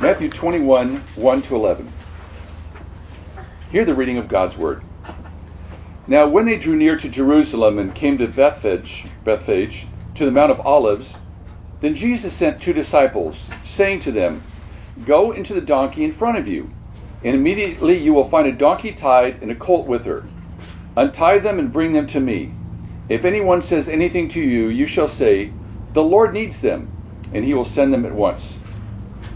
Matthew 21, 1 to 11. Hear the reading of God's word. Now, when they drew near to Jerusalem and came to Bethphage, Bethphage, to the Mount of Olives, then Jesus sent two disciples, saying to them, Go into the donkey in front of you, and immediately you will find a donkey tied and a colt with her. Untie them and bring them to me. If anyone says anything to you, you shall say, The Lord needs them, and he will send them at once.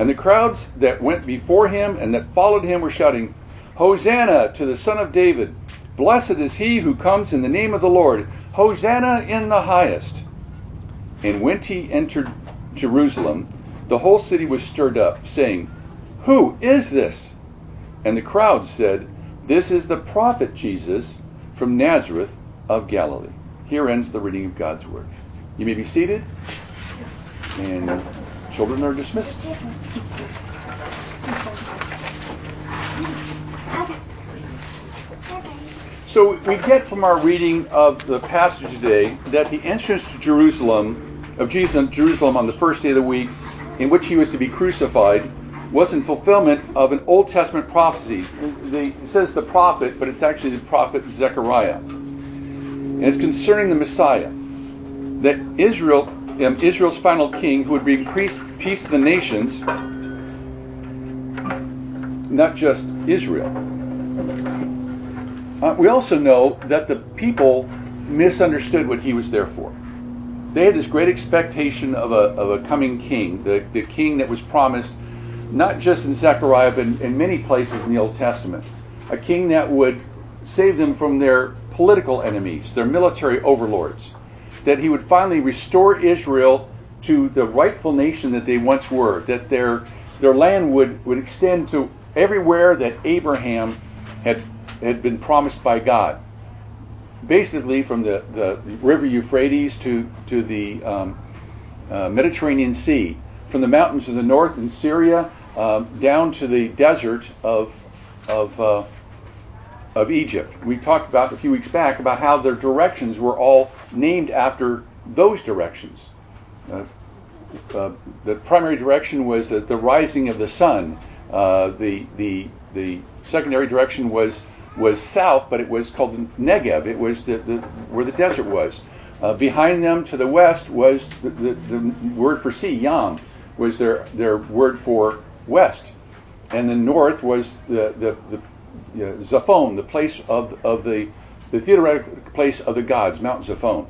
And the crowds that went before him and that followed him were shouting, Hosanna to the Son of David! Blessed is he who comes in the name of the Lord! Hosanna in the highest! And when he entered Jerusalem, the whole city was stirred up, saying, Who is this? And the crowd said, This is the prophet Jesus from Nazareth of Galilee. Here ends the reading of God's word. You may be seated, and children are dismissed. So we get from our reading of the passage today that the entrance to Jerusalem, of Jesus Jerusalem on the first day of the week, in which he was to be crucified, was in fulfillment of an Old Testament prophecy. it says the prophet, but it's actually the prophet Zechariah. And it's concerning the Messiah. That Israel, um, Israel's final king, who would bring peace to the nations, not just Israel. Uh, we also know that the people misunderstood what he was there for. They had this great expectation of a, of a coming king, the, the king that was promised not just in Zechariah, but in, in many places in the Old Testament. A king that would save them from their political enemies, their military overlords. That he would finally restore Israel to the rightful nation that they once were, that their, their land would, would extend to everywhere that Abraham had had been promised by God. Basically, from the, the river Euphrates to, to the um, uh, Mediterranean Sea, from the mountains of the north in Syria uh, down to the desert of, of, uh, of Egypt. We talked about a few weeks back about how their directions were all named after those directions. Uh, uh, the primary direction was the, the rising of the sun. Uh, the, the, the secondary direction was was south, but it was called the Negev. It was the, the where the desert was. Uh, behind them to the west was the, the, the, word for sea, Yam, was their, their word for west. And the north was the, the, the you know, Zaphon, the place of, of the, the theoretical place of the gods, Mount Zaphon.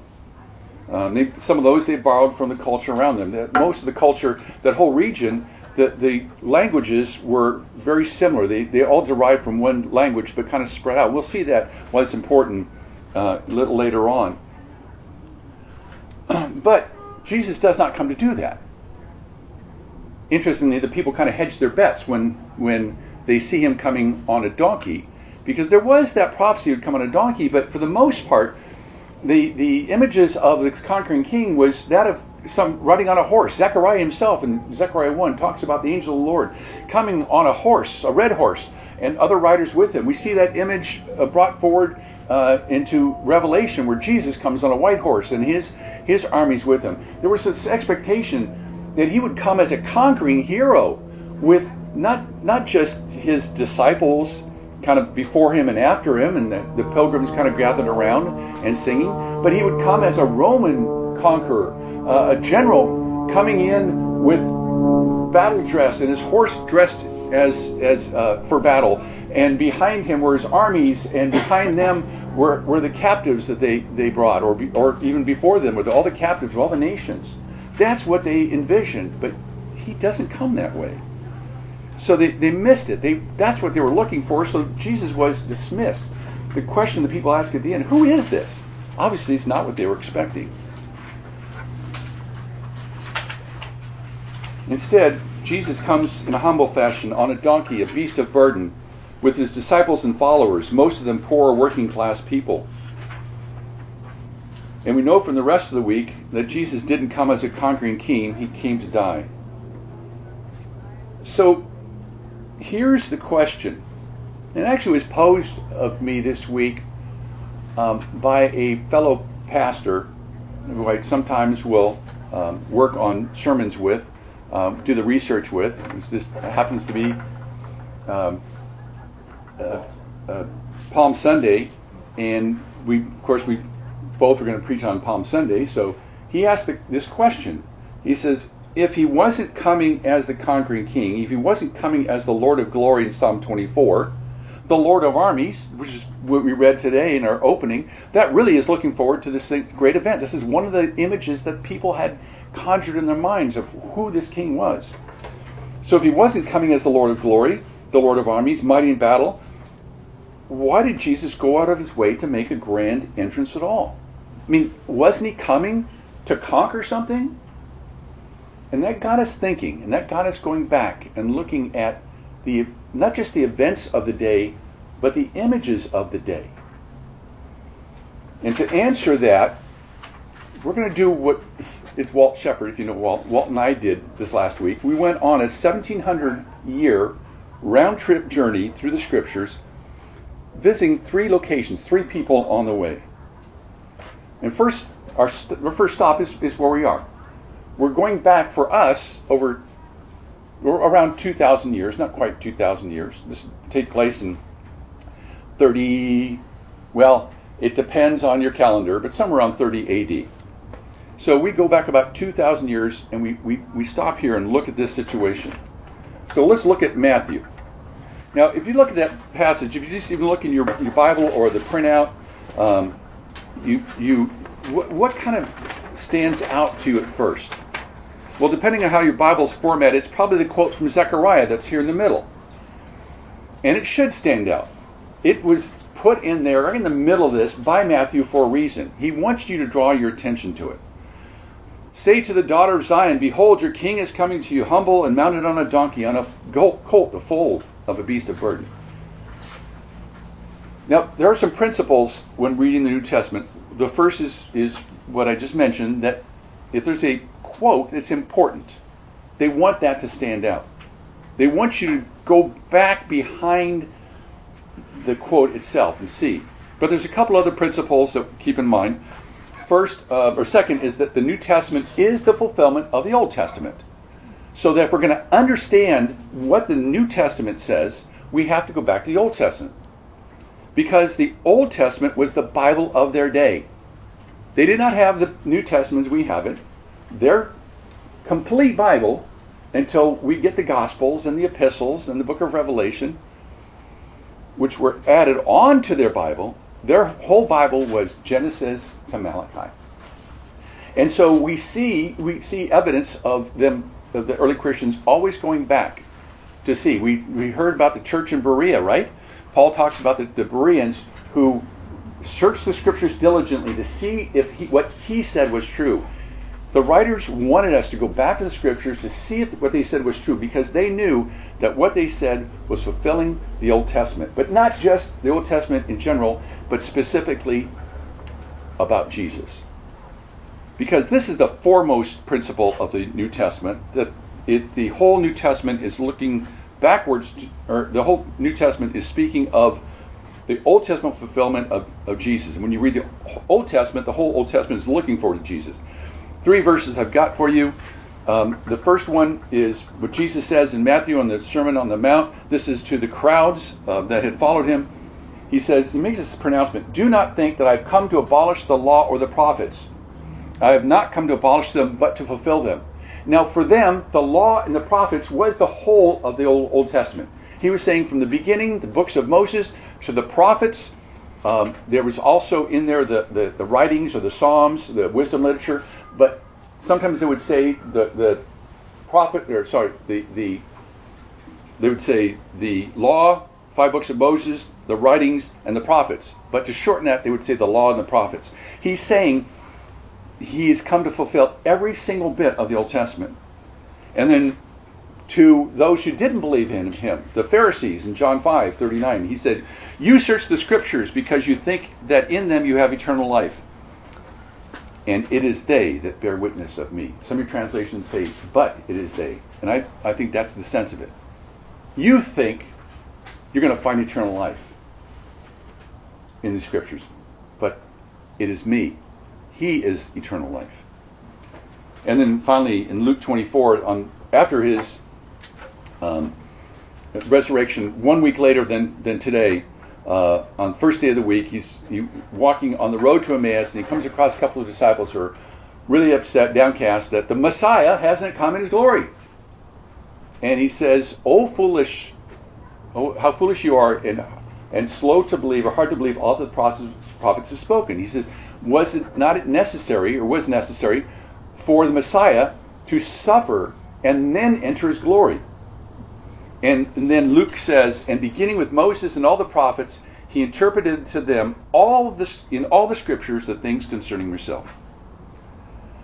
Um, they, some of those they borrowed from the culture around them. Most of the culture, that whole region, the, the languages were very similar. They, they all derived from one language, but kind of spread out. We'll see that why it's important uh, a little later on. but Jesus does not come to do that. Interestingly, the people kind of hedge their bets when, when they see him coming on a donkey, because there was that prophecy would come on a donkey, but for the most part, the, the images of this conquering king was that of some riding on a horse. Zechariah himself in Zechariah 1 talks about the angel of the Lord coming on a horse, a red horse, and other riders with him. We see that image uh, brought forward uh, into Revelation where Jesus comes on a white horse and his, his armies with him. There was this expectation that he would come as a conquering hero with not, not just his disciples kind of before him and after him, and the, the pilgrims kind of gathered around and singing, but he would come as a Roman conqueror uh, a general coming in with battle dress and his horse dressed as as uh, for battle, and behind him were his armies, and behind them were, were the captives that they, they brought, or be, or even before them with all the captives of all the nations. That's what they envisioned, but he doesn't come that way. So they, they missed it. They that's what they were looking for. So Jesus was dismissed. The question the people ask at the end, who is this? Obviously, it's not what they were expecting. Instead, Jesus comes in a humble fashion on a donkey, a beast of burden, with his disciples and followers, most of them poor working class people. And we know from the rest of the week that Jesus didn't come as a conquering king, he came to die. So here's the question, and actually was posed of me this week um, by a fellow pastor who I sometimes will um, work on sermons with, um, do the research with. This happens to be um, uh, uh, Palm Sunday, and we, of course, we both are going to preach on Palm Sunday. So he asked the, this question. He says, if he wasn't coming as the conquering king, if he wasn't coming as the Lord of glory in Psalm 24, the Lord of armies, which is what we read today in our opening, that really is looking forward to this great event. This is one of the images that people had conjured in their minds of who this king was. So if he wasn't coming as the Lord of glory, the Lord of armies, mighty in battle, why did Jesus go out of his way to make a grand entrance at all? I mean, wasn't he coming to conquer something? And that got us thinking, and that got us going back and looking at the not just the events of the day, but the images of the day. And to answer that, we're going to do what it's Walt Shepard, if you know Walt. Walt and I did this last week. We went on a 1700 year round trip journey through the scriptures, visiting three locations, three people on the way. And first, our, st- our first stop is, is where we are. We're going back for us over around 2,000 years, not quite 2,000 years. This take place in 30, well, it depends on your calendar, but somewhere around 30 AD. So we go back about 2,000 years and we, we, we stop here and look at this situation. So let's look at Matthew. Now, if you look at that passage, if you just even look in your, your Bible or the printout, um, you, you, what, what kind of stands out to you at first? Well, depending on how your Bible's formatted, it's probably the quote from Zechariah that's here in the middle. And it should stand out. It was put in there, right in the middle of this, by Matthew for a reason. He wants you to draw your attention to it. Say to the daughter of Zion, Behold, your king is coming to you, humble and mounted on a donkey, on a colt, the foal of a beast of burden. Now, there are some principles when reading the New Testament. The first is, is what I just mentioned that if there's a quote, it's important. They want that to stand out. They want you to go back behind the quote itself and see. But there's a couple other principles that keep in mind. First, uh, or second, is that the New Testament is the fulfillment of the Old Testament. So that if we're going to understand what the New Testament says, we have to go back to the Old Testament. Because the Old Testament was the Bible of their day. They did not have the New Testament we have it their complete Bible until we get the Gospels and the epistles and the book of Revelation, which were added on to their Bible. Their whole Bible was Genesis to Malachi. And so we see we see evidence of them of the early Christians always going back to see. We we heard about the church in Berea, right? Paul talks about the, the Bereans who searched the scriptures diligently to see if he, what he said was true the writers wanted us to go back to the scriptures to see if what they said was true because they knew that what they said was fulfilling the Old Testament. But not just the Old Testament in general, but specifically about Jesus. Because this is the foremost principle of the New Testament that it, the whole New Testament is looking backwards, to, or the whole New Testament is speaking of the Old Testament fulfillment of, of Jesus. And when you read the Old Testament, the whole Old Testament is looking forward to Jesus three verses I've got for you. Um, the first one is what Jesus says in Matthew on the Sermon on the Mount. This is to the crowds uh, that had followed him. He says, he makes this pronouncement Do not think that I've come to abolish the law or the prophets. I have not come to abolish them, but to fulfill them. Now, for them, the law and the prophets was the whole of the Old, Old Testament. He was saying from the beginning, the books of Moses to the prophets. Um, there was also in there the, the, the writings or the Psalms, the wisdom literature but sometimes they would say the, the prophet, or sorry, the, the, they would say the law, five books of Moses, the writings, and the prophets. But to shorten that, they would say the law and the prophets. He's saying he has come to fulfill every single bit of the Old Testament. And then to those who didn't believe in him, the Pharisees in John 5 39. He said, You search the scriptures because you think that in them you have eternal life. And it is they that bear witness of me. Some of your translations say, But it is they. And I, I think that's the sense of it. You think you're going to find eternal life in the scriptures, but it is me. He is eternal life. And then finally, in Luke 24, on after his um, resurrection, one week later than, than today, uh, on first day of the week, he's he, walking on the road to Emmaus, and he comes across a couple of disciples who are really upset, downcast, that the Messiah hasn't come in his glory. And he says, "Oh foolish, oh how foolish you are, and and slow to believe, or hard to believe, all the prophets have spoken." He says, "Was it not necessary, or was necessary, for the Messiah to suffer and then enter his glory?" And, and then Luke says, and beginning with Moses and all the prophets, he interpreted to them all this in all the scriptures the things concerning himself.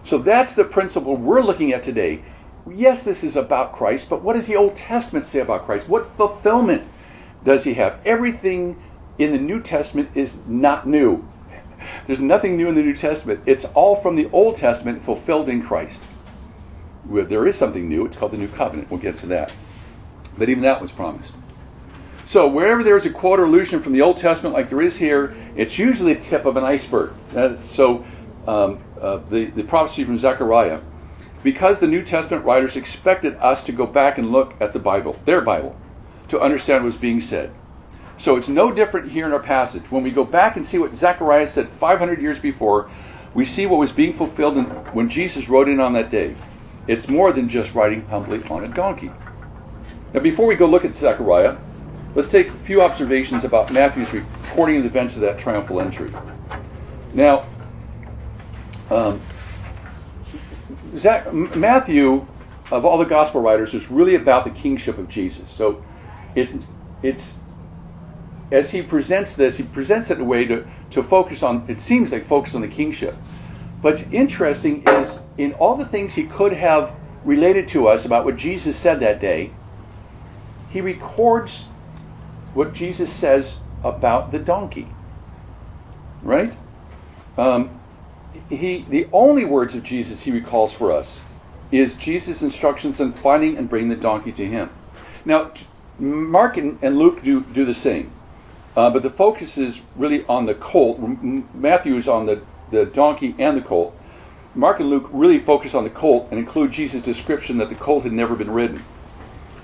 So that's the principle we're looking at today. Yes, this is about Christ, but what does the Old Testament say about Christ? What fulfillment does he have? Everything in the New Testament is not new. There's nothing new in the New Testament. It's all from the Old Testament fulfilled in Christ. There is something new. It's called the New Covenant. We'll get to that. But even that was promised. So wherever there is a quote or allusion from the Old Testament, like there is here, it's usually a tip of an iceberg. so um, uh, the, the prophecy from Zechariah, because the New Testament writers expected us to go back and look at the Bible, their Bible, to understand what was being said. So it's no different here in our passage. When we go back and see what Zechariah said 500 years before, we see what was being fulfilled when Jesus rode in on that day. It's more than just riding humbly on a donkey. Now, before we go look at Zechariah, let's take a few observations about Matthew's recording of the events of that triumphal entry. Now, um, Zach, Matthew, of all the gospel writers, is really about the kingship of Jesus. So, it's it's as he presents this, he presents it in a way to, to focus on. It seems like focus on the kingship. What's interesting is in all the things he could have related to us about what Jesus said that day, he records what Jesus says about the donkey. Right? Um, he, the only words of Jesus he recalls for us is Jesus' instructions on finding and bringing the donkey to him. Now, Mark and, and Luke do, do the same, uh, but the focus is really on the colt. Matthew is on the, the donkey and the colt. Mark and Luke really focus on the colt and include Jesus' description that the colt had never been ridden.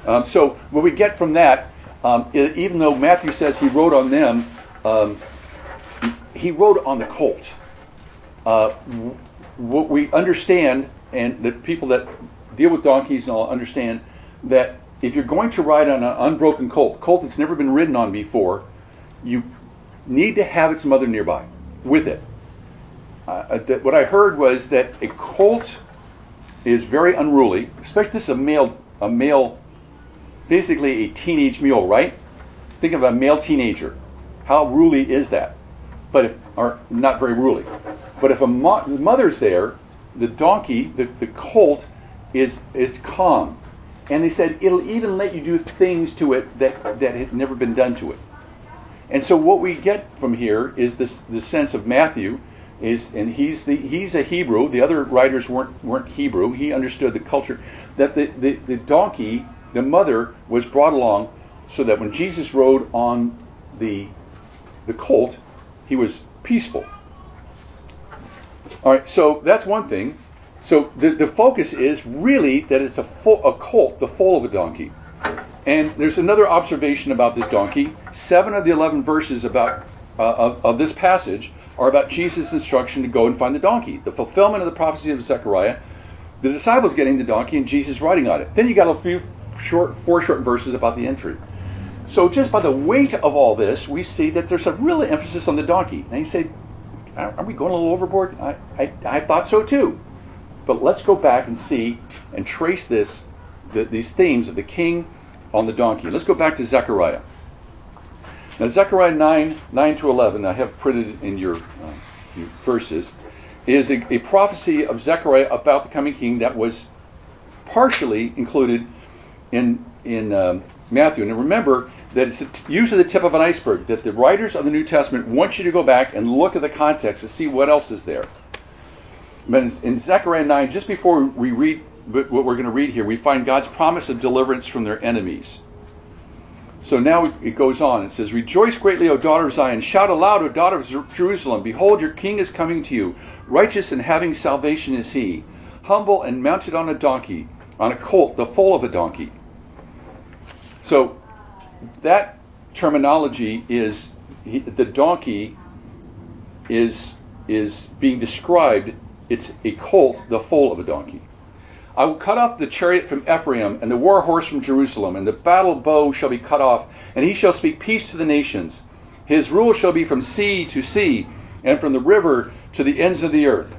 Um, so what we get from that, um, even though Matthew says he wrote on them, um, he wrote on the colt. Uh, what we understand, and the people that deal with donkeys and all understand that if you're going to ride on an unbroken colt, colt that's never been ridden on before, you need to have its mother nearby with it. Uh, what I heard was that a colt is very unruly, especially this is a male a male basically a teenage mule, right? Think of a male teenager. How ruly is that? But if, or not very ruly. But if a mo- mother's there, the donkey, the, the colt, is is calm, and they said it'll even let you do things to it that that had never been done to it. And so what we get from here is this the sense of Matthew is, and he's the he's a Hebrew. The other writers weren't weren't Hebrew. He understood the culture that the the, the donkey the mother was brought along so that when Jesus rode on the, the colt, he was peaceful. All right, so that's one thing. So the, the focus is really that it's a, full, a colt, the foal of a donkey. And there's another observation about this donkey. Seven of the 11 verses about, uh, of, of this passage are about Jesus' instruction to go and find the donkey. The fulfillment of the prophecy of Zechariah, the disciples getting the donkey, and Jesus riding on it. Then you got a few short, four short verses about the entry. So just by the weight of all this, we see that there's a real emphasis on the donkey. And you say, are we going a little overboard? I, I, I thought so too. But let's go back and see and trace this, the, these themes of the king on the donkey. Let's go back to Zechariah. Now, Zechariah 9, 9 to 11, I have printed in your, uh, your verses, is a, a prophecy of Zechariah about the coming king that was partially included in in um, Matthew. And remember that it's usually the tip of an iceberg. That the writers of the New Testament want you to go back and look at the context to see what else is there. But in, Zechariah nine, just before we read what we're going to read here, we find God's promise of deliverance from their enemies. So now it goes on. It says, Rejoice greatly, O daughter of Zion. Shout aloud, O daughter of Jerusalem. Behold, your king is coming to you. Righteous and having salvation is he. Humble and mounted on a donkey, on a colt, the foal of a donkey. So that terminology is the donkey is is being described. It's a colt, the foal of a donkey. I will cut off the chariot from Ephraim, and the war horse from Jerusalem, and the battle bow shall be cut off, and he shall speak peace to the nations. His rule shall be from sea to sea, and from the river to the ends of the earth.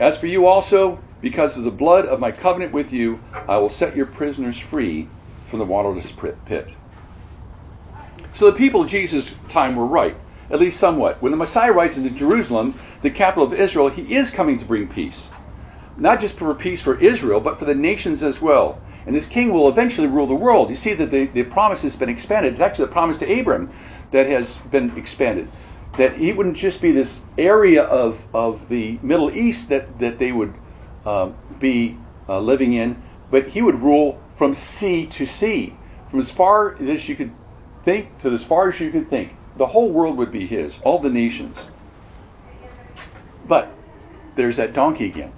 As for you also, because of the blood of my covenant with you, I will set your prisoners free from the waterless pit. So the people of Jesus' time were right, at least somewhat. When the Messiah rides into Jerusalem, the capital of Israel, he is coming to bring peace not just for peace for Israel, but for the nations as well. And this king will eventually rule the world. You see that the, the promise has been expanded. It's actually the promise to Abram that has been expanded. That he wouldn't just be this area of, of the Middle East that, that they would uh, be uh, living in, but he would rule from sea to sea, from as far as you could think to as far as you could think. The whole world would be his, all the nations. But there's that donkey again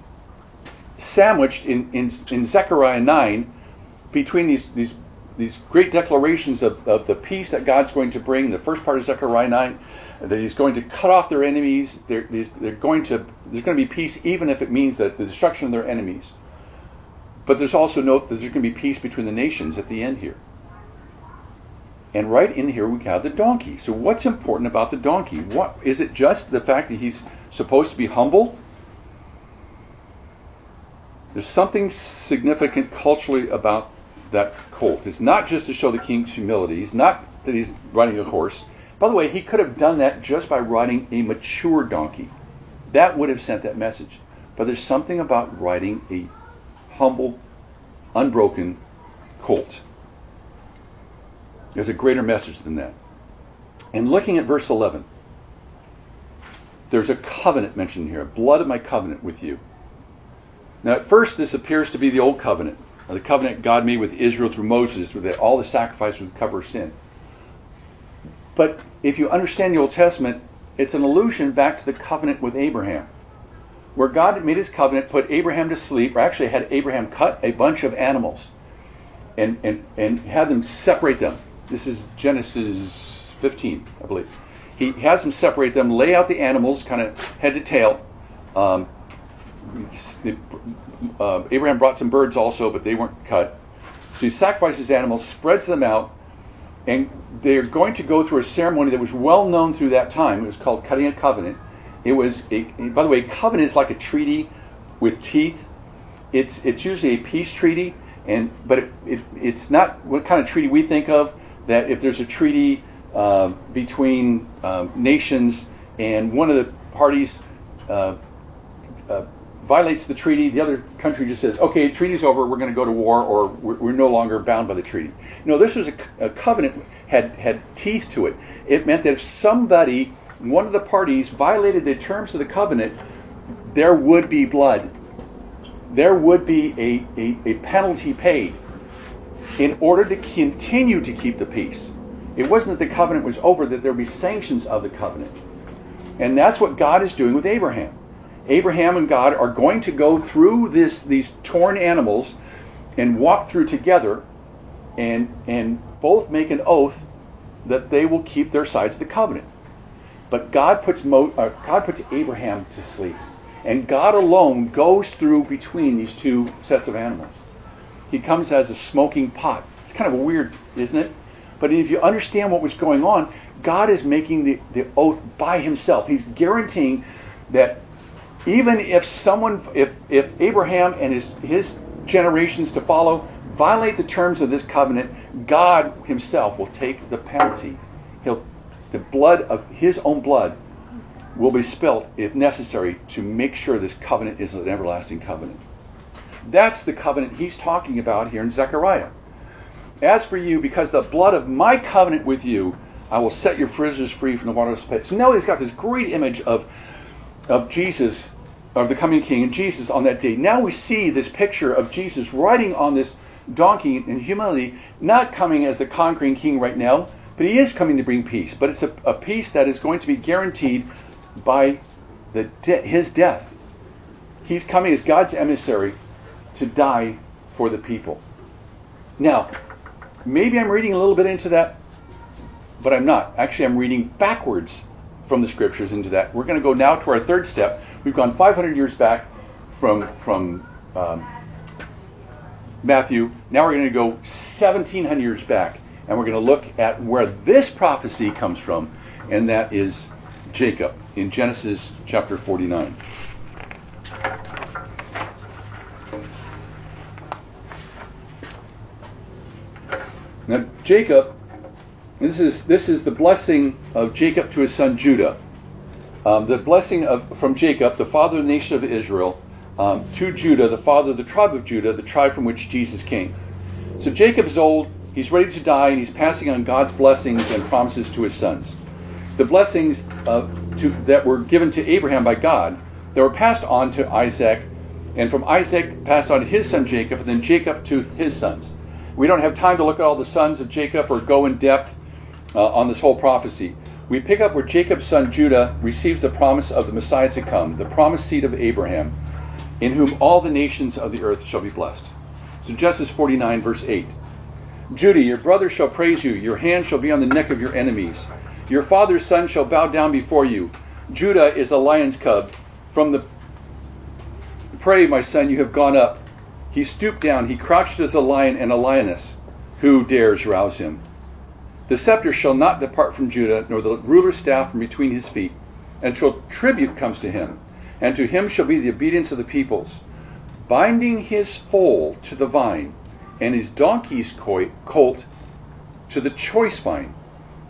sandwiched in, in, in Zechariah 9 between these, these, these great declarations of, of the peace that God's going to bring, the first part of Zechariah 9, that he's going to cut off their enemies. They're, they're going to, there's going to be peace even if it means that the destruction of their enemies. But there's also note that there's going to be peace between the nations at the end here. And right in here we have the donkey. So what's important about the donkey? What is it just the fact that he's supposed to be humble? There's something significant culturally about that colt. It's not just to show the king's humility. It's not that he's riding a horse. By the way, he could have done that just by riding a mature donkey. That would have sent that message. But there's something about riding a humble, unbroken colt. There's a greater message than that. And looking at verse 11, there's a covenant mentioned here blood of my covenant with you. Now, at first, this appears to be the old covenant, the covenant God made with Israel through Moses, with all the sacrifices would cover sin. But if you understand the Old Testament, it's an allusion back to the covenant with Abraham, where God made his covenant, put Abraham to sleep, or actually had Abraham cut a bunch of animals and, and, and had them separate them. This is Genesis 15, I believe. He has them separate them, lay out the animals, kind of head to tail. Um, uh, Abraham brought some birds also, but they weren't cut. So he sacrifices animals, spreads them out, and they're going to go through a ceremony that was well known through that time. It was called cutting a covenant. It was, a, by the way, covenant is like a treaty with teeth. It's it's usually a peace treaty, and but it, it, it's not what kind of treaty we think of. That if there's a treaty uh, between um, nations and one of the parties uh, uh, violates the treaty, the other country just says, okay, treaty's over, we're going to go to war, or we're, we're, no longer bound by the treaty. No, this was a, a, covenant, had, had teeth to it. It meant that if somebody, one of the parties, violated the terms of the covenant, there would be blood. There would be a, a, a penalty paid in order to continue to keep the peace. It wasn't that the covenant was over, that there would be sanctions of the covenant. And that's what God is doing with Abraham. Abraham and God are going to go through this these torn animals and walk through together and and both make an oath that they will keep their sides of the covenant. But God puts Mo, uh, God puts Abraham to sleep, and God alone goes through between these two sets of animals. He comes as a smoking pot. It's kind of weird, isn't it? But if you understand what was going on, God is making the, the oath by himself. He's guaranteeing that even if someone, if, if Abraham and his, his generations to follow violate the terms of this covenant, God himself will take the penalty. He'll, the blood of his own blood will be spilt if necessary to make sure this covenant is an everlasting covenant. That's the covenant he's talking about here in Zechariah. As for you, because the blood of my covenant with you, I will set your prisoners free from the waterless pit. So now he's got this great image of, of Jesus, of the coming king, and Jesus on that day. Now we see this picture of Jesus riding on this donkey in humility, not coming as the conquering king right now, but he is coming to bring peace. But it's a, a peace that is going to be guaranteed by the de- his death. He's coming as God's emissary to die for the people. Now, maybe I'm reading a little bit into that, but I'm not. Actually, I'm reading backwards from the scriptures into that. We're going to go now to our third step. We've gone 500 years back from from um, Matthew. Now we're going to go 1700 years back, and we're going to look at where this prophecy comes from, and that is Jacob in Genesis chapter 49. Now, Jacob, this is, this is the blessing of Jacob to his son Judah. Um, the blessing of, from Jacob, the father of the nation of Israel, um, to Judah, the father of the tribe of Judah, the tribe from which Jesus came. So Jacob is old, he's ready to die, and he's passing on God's blessings and promises to his sons. The blessings uh, to, that were given to Abraham by God, that were passed on to Isaac, and from Isaac passed on to his son Jacob, and then Jacob to his sons. We don't have time to look at all the sons of Jacob or go in depth uh, on this whole prophecy. We pick up where Jacob's son Judah receives the promise of the Messiah to come, the promised seed of Abraham, in whom all the nations of the earth shall be blessed. So Genesis 49, verse 8. Judah, your brother shall praise you, your hand shall be on the neck of your enemies. Your father's son shall bow down before you. Judah is a lion's cub. From the prey, my son, you have gone up. He stooped down, he crouched as a lion and a lioness. Who dares rouse him? The scepter shall not depart from Judah, nor the ruler's staff from between his feet, until tribute comes to him, and to him shall be the obedience of the peoples, binding his foal to the vine, and his donkey's colt to the choice vine.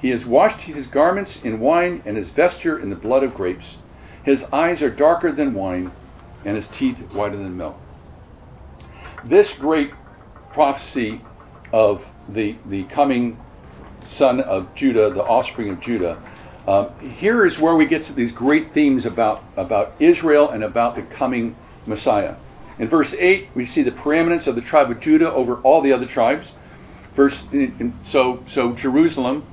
He has washed his garments in wine, and his vesture in the blood of grapes. His eyes are darker than wine, and his teeth whiter than milk. This great prophecy of the, the coming son of Judah, the offspring of Judah, um, here is where we get these great themes about, about Israel and about the coming Messiah. In verse 8, we see the preeminence of the tribe of Judah over all the other tribes. Verse, so, so Jerusalem,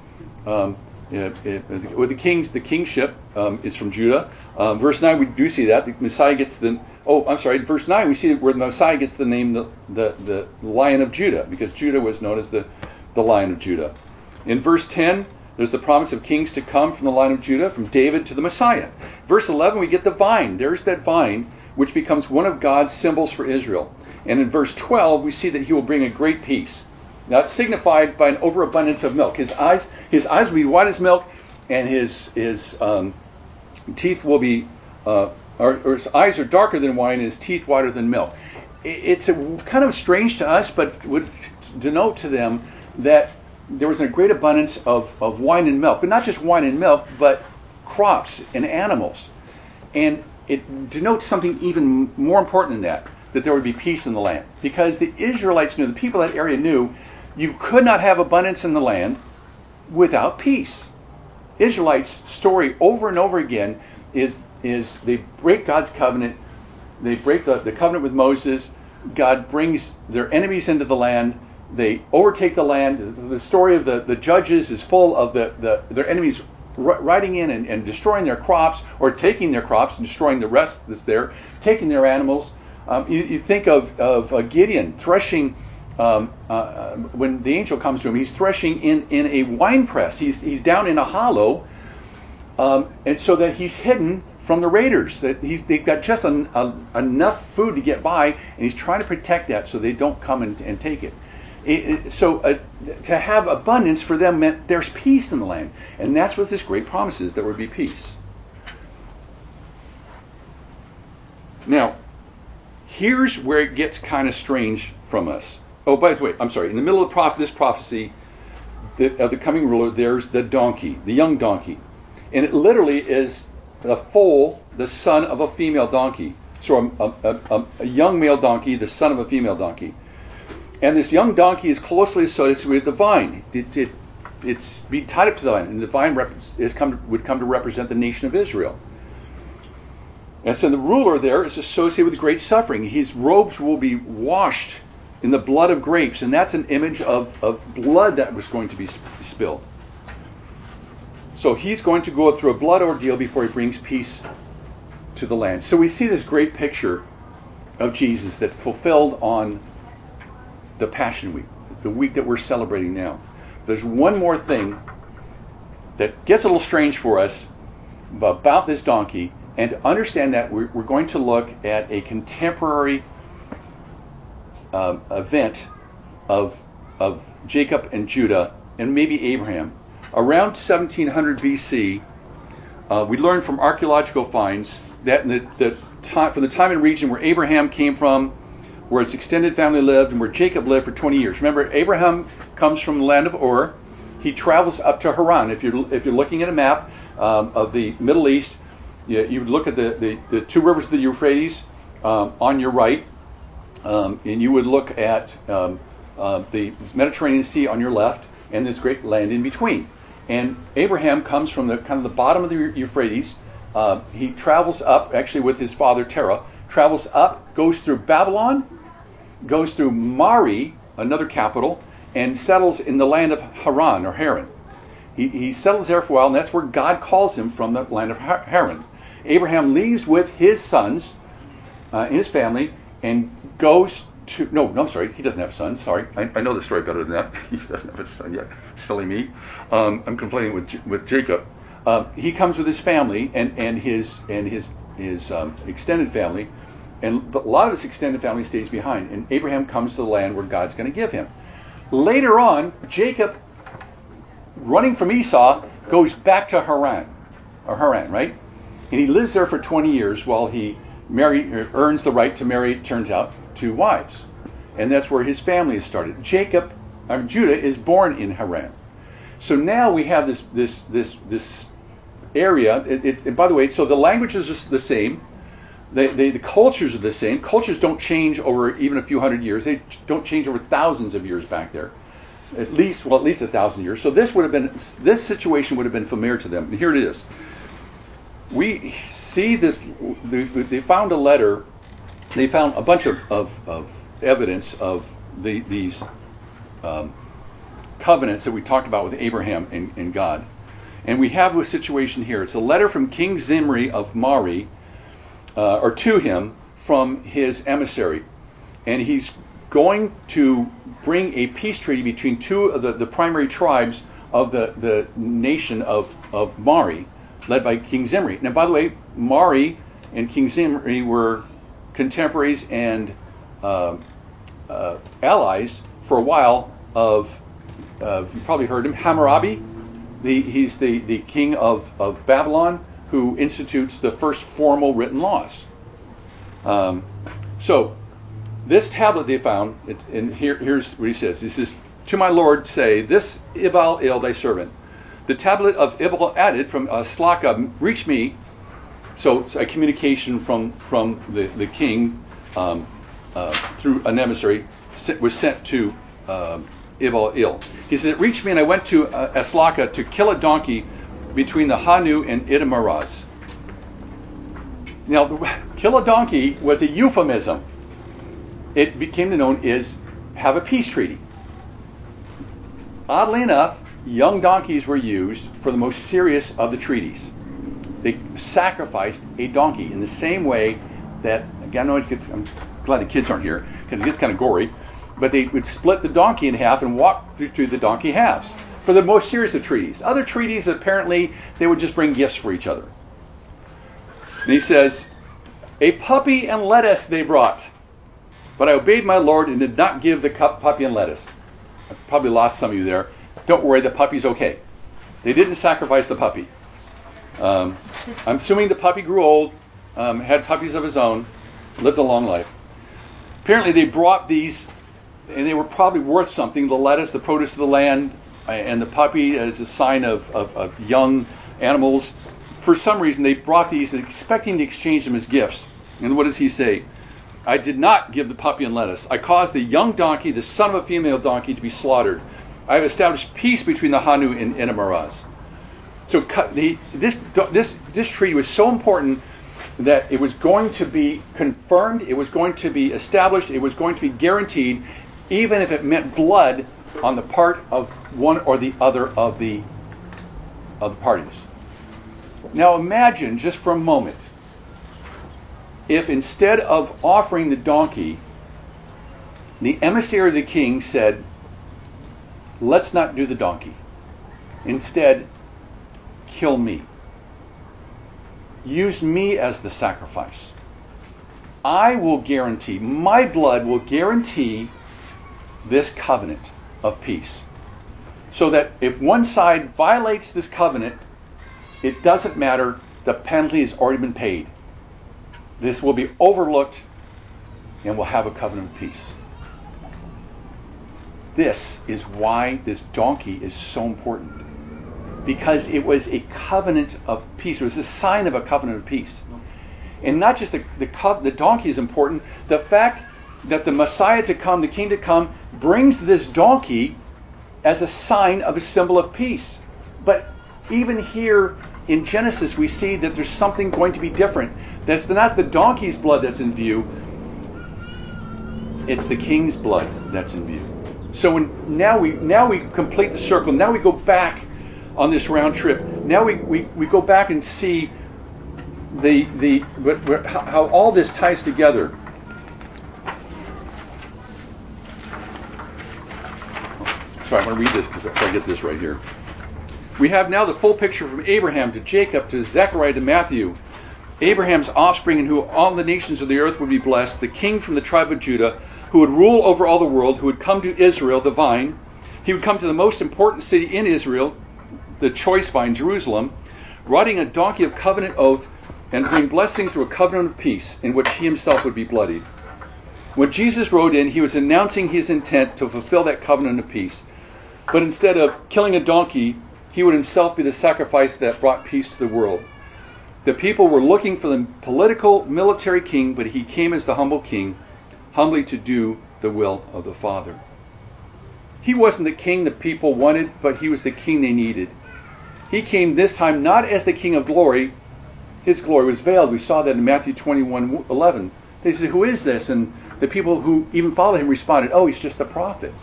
um, with the kings, the kingship um, is from Judah. Um, verse 9, we do see that. The Messiah gets the, oh, I'm sorry, verse 9, we see where the Messiah gets the name the, the, the Lion of Judah, because Judah was known as the, the Lion of Judah. In verse 10, there's the promise of kings to come from the line of Judah, from David to the Messiah. Verse 11, we get the vine. There's that vine, which becomes one of God's symbols for Israel. And in verse 12, we see that he will bring a great peace. Now it's signified by an overabundance of milk. His eyes, his eyes will be white as milk, and his his um, teeth will be, uh, or, or, his eyes are darker than wine, and his teeth whiter than milk. It's a, kind of strange to us, but would denote to them that there was a great abundance of, of wine and milk, but not just wine and milk, but crops and animals. And it denotes something even more important than that, that there would be peace in the land. Because the Israelites knew, the people of that area knew, you could not have abundance in the land without peace. Israelites' story over and over again is, is they break God's covenant, they break the, the covenant with Moses, God brings their enemies into the land, they overtake the land. The story of the, the judges is full of the, the their enemies riding in and, and destroying their crops or taking their crops and destroying the rest that's there, taking their animals. Um, you, you, think of, of uh, Gideon threshing, um, uh, uh, when the angel comes to him, he's threshing in, in a wine press. He's, he's down in a hollow, um, and so that he's hidden from the raiders. That he's, they've got just an, a, enough food to get by, and he's trying to protect that so they don't come and, and take it. So uh, to have abundance for them meant there's peace in the land. And that's what this great promise is there would be peace. Now, here's where it gets kind of strange from us. Oh, by the way, I'm sorry. In the middle of prof- this prophecy the, of the coming ruler, there's the donkey, the young donkey. And it literally is the foal, the son of a female donkey. So a, a, a, a young male donkey, the son of a female donkey. And this young donkey is closely associated with the vine. It, it, it's be tied up to the vine, and the vine rep- come, would come to represent the nation of Israel. And so the ruler there is associated with great suffering. His robes will be washed in the blood of grapes, and that's an image of, of blood that was going to be spilled. So he's going to go through a blood ordeal before he brings peace to the land. So we see this great picture of Jesus that fulfilled on the Passion Week, the week that we're celebrating now. There's one more thing that gets a little strange for us about this donkey, and to understand that we're, going to look at a contemporary um, event of, of Jacob and Judah and maybe Abraham. Around 1700 BC, uh, we learned from archaeological finds that the, the time, from the time and region where Abraham came from, where his extended family lived, and where Jacob lived for 20 years. Remember, Abraham comes from the land of Ur. He travels up to Haran. If you're, if you're looking at a map um, of the Middle East, you, you would look at the, the, the, two rivers of the Euphrates um, on your right, um, and you would look at um, uh, the Mediterranean Sea on your left, and this great land in between. And Abraham comes from the kind of the bottom of the Euphrates. Uh, he travels up, actually with his father Terah, travels up, goes through Babylon, goes through Mari, another capital, and settles in the land of Haran or Haran. He, he settles there for a while, and that's where God calls him from the land of Haran. Abraham leaves with his sons, uh, his family, and goes to. No, no, I'm sorry. He doesn't have sons. Sorry. I, I know the story better than that. he doesn't have a son yet. Silly me. Um, I'm complaining with, with Jacob. Uh, he comes with his family and, and his, and his, his um, extended family, and a lot of his extended family stays behind. And Abraham comes to the land where God's going to give him. Later on, Jacob, running from Esau, goes back to Haran, or Haran, right? And he lives there for 20 years while he marry, earns the right to marry, turns out, two wives. And that's where his family is started. Jacob, Judah, is born in Haran. So now we have this, this, this, this area. It, it, and by the way, so the languages are the same. They, they, the cultures are the same. Cultures don't change over even a few hundred years. They don't change over thousands of years back there. At least, well, at least a thousand years. So this would have been, this situation would have been familiar to them. And here it is. We see this. They found a letter. They found a bunch of, of, of evidence of the, these um, covenants that we talked about with Abraham and, and God. And we have a situation here. It's a letter from King Zimri of Mari, uh, or to him from his emissary. And he's going to bring a peace treaty between two of the, the primary tribes of the, the nation of, of Mari, led by King Zimri. Now, by the way, Mari and King Zimri were contemporaries and uh, uh, allies for a while of, of you probably heard him, Hammurabi. The, he's the, the king of, of Babylon who institutes the first formal written laws. Um, so, this tablet they found, and here, here's what he says. He says, To my Lord say, This Ibal Il, thy servant. The tablet of Ibal-Addu from uh, Slaka reached me. So, it's a communication from, from the, the king um, uh, through an emissary was sent to uh, Ibal Il. He said, It reached me, and I went to uh, Aslaka to kill a donkey between the Hanu and Idamaraz. Now, kill a donkey was a euphemism. It became known as have a peace treaty. Oddly enough, young donkeys were used for the most serious of the treaties. They sacrificed a donkey in the same way that, again, I know it gets, I'm glad the kids aren't here because it gets kind of gory, but they would split the donkey in half and walk through, through the donkey halves for the most serious of treaties. Other treaties, apparently, they would just bring gifts for each other. And he says, A puppy and lettuce they brought, but I obeyed my Lord and did not give the cup puppy and lettuce. I probably lost some of you there. Don't worry, the puppy's okay. They didn't sacrifice the puppy. Um, I'm assuming the puppy grew old, um, had puppies of his own, lived a long life. Apparently, they brought these, and they were probably worth something the lettuce, the produce of the land, uh, and the puppy as a sign of, of, of young animals. For some reason, they brought these expecting to exchange them as gifts. And what does he say? I did not give the puppy and lettuce. I caused the young donkey, the son of a female donkey, to be slaughtered. I have established peace between the Hanu and Idamaraz. So the, this, this, this treaty was so important that it was going to be confirmed, it was going to be established, it was going to be guaranteed, even if it meant blood on the part of one or the other of the, of the parties. Now imagine just for a moment if instead of offering the donkey, the emissary of the king said, Let's not do the donkey. Instead, kill me. Use me as the sacrifice. I will guarantee, my blood will guarantee this covenant of peace. So that if one side violates this covenant, it doesn't matter, the penalty has already been paid. This will be overlooked and we'll have a covenant of peace. This is why this donkey is so important. Because it was a covenant of peace. It was a sign of a covenant of peace. And not just the, the, the donkey is important, the fact that the Messiah to come, the King to come, brings this donkey as a sign of a symbol of peace. But even here in Genesis, we see that there's something going to be different. That's not the donkey's blood that's in view, it's the king's blood that's in view. So when, now we now we complete the circle. Now we go back on this round trip. Now we, we, we go back and see the the how all this ties together. Sorry, I'm going to read this because I get this right here. We have now the full picture from Abraham to Jacob to Zechariah to Matthew. Abraham's offspring, in whom all the nations of the earth would be blessed, the king from the tribe of Judah, who would rule over all the world, who would come to Israel, the vine. He would come to the most important city in Israel, the choice vine, Jerusalem, riding a donkey of covenant oath, and bring blessing through a covenant of peace, in which he himself would be bloodied. When Jesus rode in, he was announcing his intent to fulfill that covenant of peace. But instead of killing a donkey, he would himself be the sacrifice that brought peace to the world. The people were looking for the political, military king, but he came as the humble king, humbly to do the will of the Father. He wasn't the king the people wanted, but he was the king they needed. He came this time not as the king of glory. His glory was veiled. We saw that in Matthew 21 11. They said, Who is this? And the people who even followed him responded, Oh, he's just a prophet.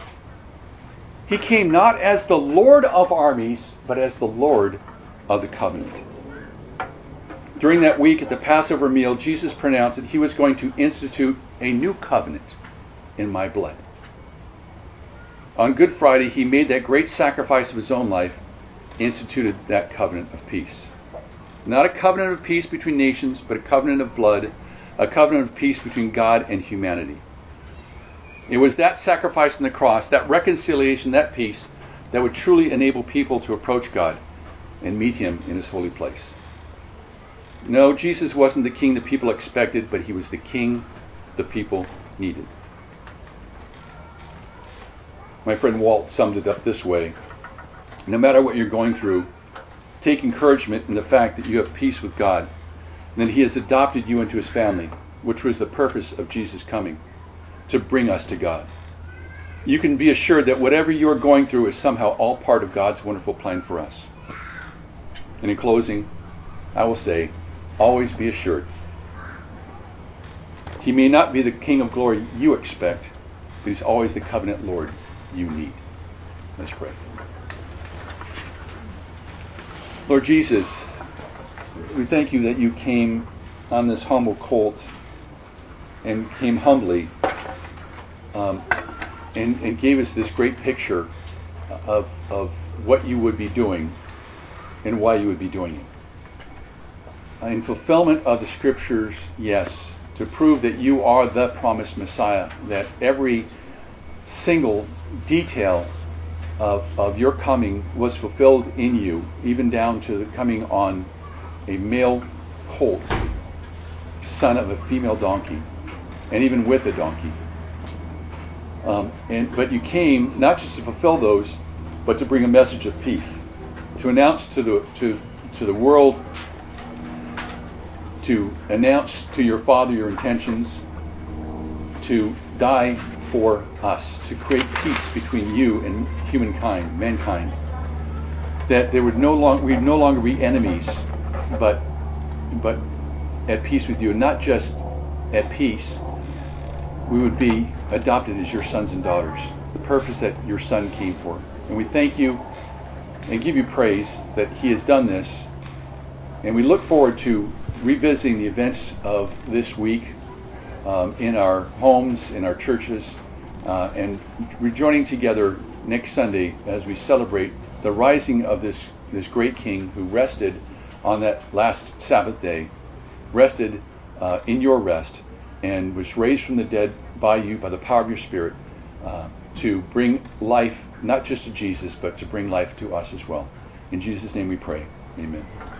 He came not as the Lord of armies, but as the Lord of the covenant. During that week at the Passover meal, Jesus pronounced that he was going to institute a new covenant in my blood. On Good Friday, he made that great sacrifice of his own life, instituted that covenant of peace. Not a covenant of peace between nations, but a covenant of blood, a covenant of peace between God and humanity. It was that sacrifice on the cross, that reconciliation, that peace, that would truly enable people to approach God and meet Him in His holy place. No, Jesus wasn't the king the people expected, but He was the king the people needed. My friend Walt summed it up this way No matter what you're going through, take encouragement in the fact that you have peace with God, and that He has adopted you into His family, which was the purpose of Jesus' coming to bring us to God. You can be assured that whatever you are going through is somehow all part of God's wonderful plan for us. And in closing, I will say, always be assured. He may not be the King of glory you expect, but He's always the covenant Lord you need. Let's pray. Lord Jesus, we thank you that you came on this humble colt and came humbly um, and, and gave us this great picture of, of what you would be doing and why you would be doing it. In fulfillment of the scriptures, yes, to prove that you are the promised Messiah, that every single detail of, of your coming was fulfilled in you, even down to the coming on a male colt, son of a female donkey, and even with a donkey. Um, and, but you came not just to fulfill those, but to bring a message of peace, to announce to the, to, to the world, to announce to your Father your intentions, to die for us, to create peace between you and humankind, mankind. That there would no long, we'd no longer be enemies, but, but at peace with you. And not just at peace, we would be adopted as your sons and daughters, the purpose that your son came for. And we thank you and give you praise that he has done this. And we look forward to revisiting the events of this week um, in our homes, in our churches, uh, and rejoining together next Sunday as we celebrate the rising of this, this great king who rested on that last Sabbath day, rested uh, in your rest, and was raised from the dead by you, by the power of your Spirit, uh, to bring life not just to Jesus, but to bring life to us as well. In Jesus' name we pray. Amen.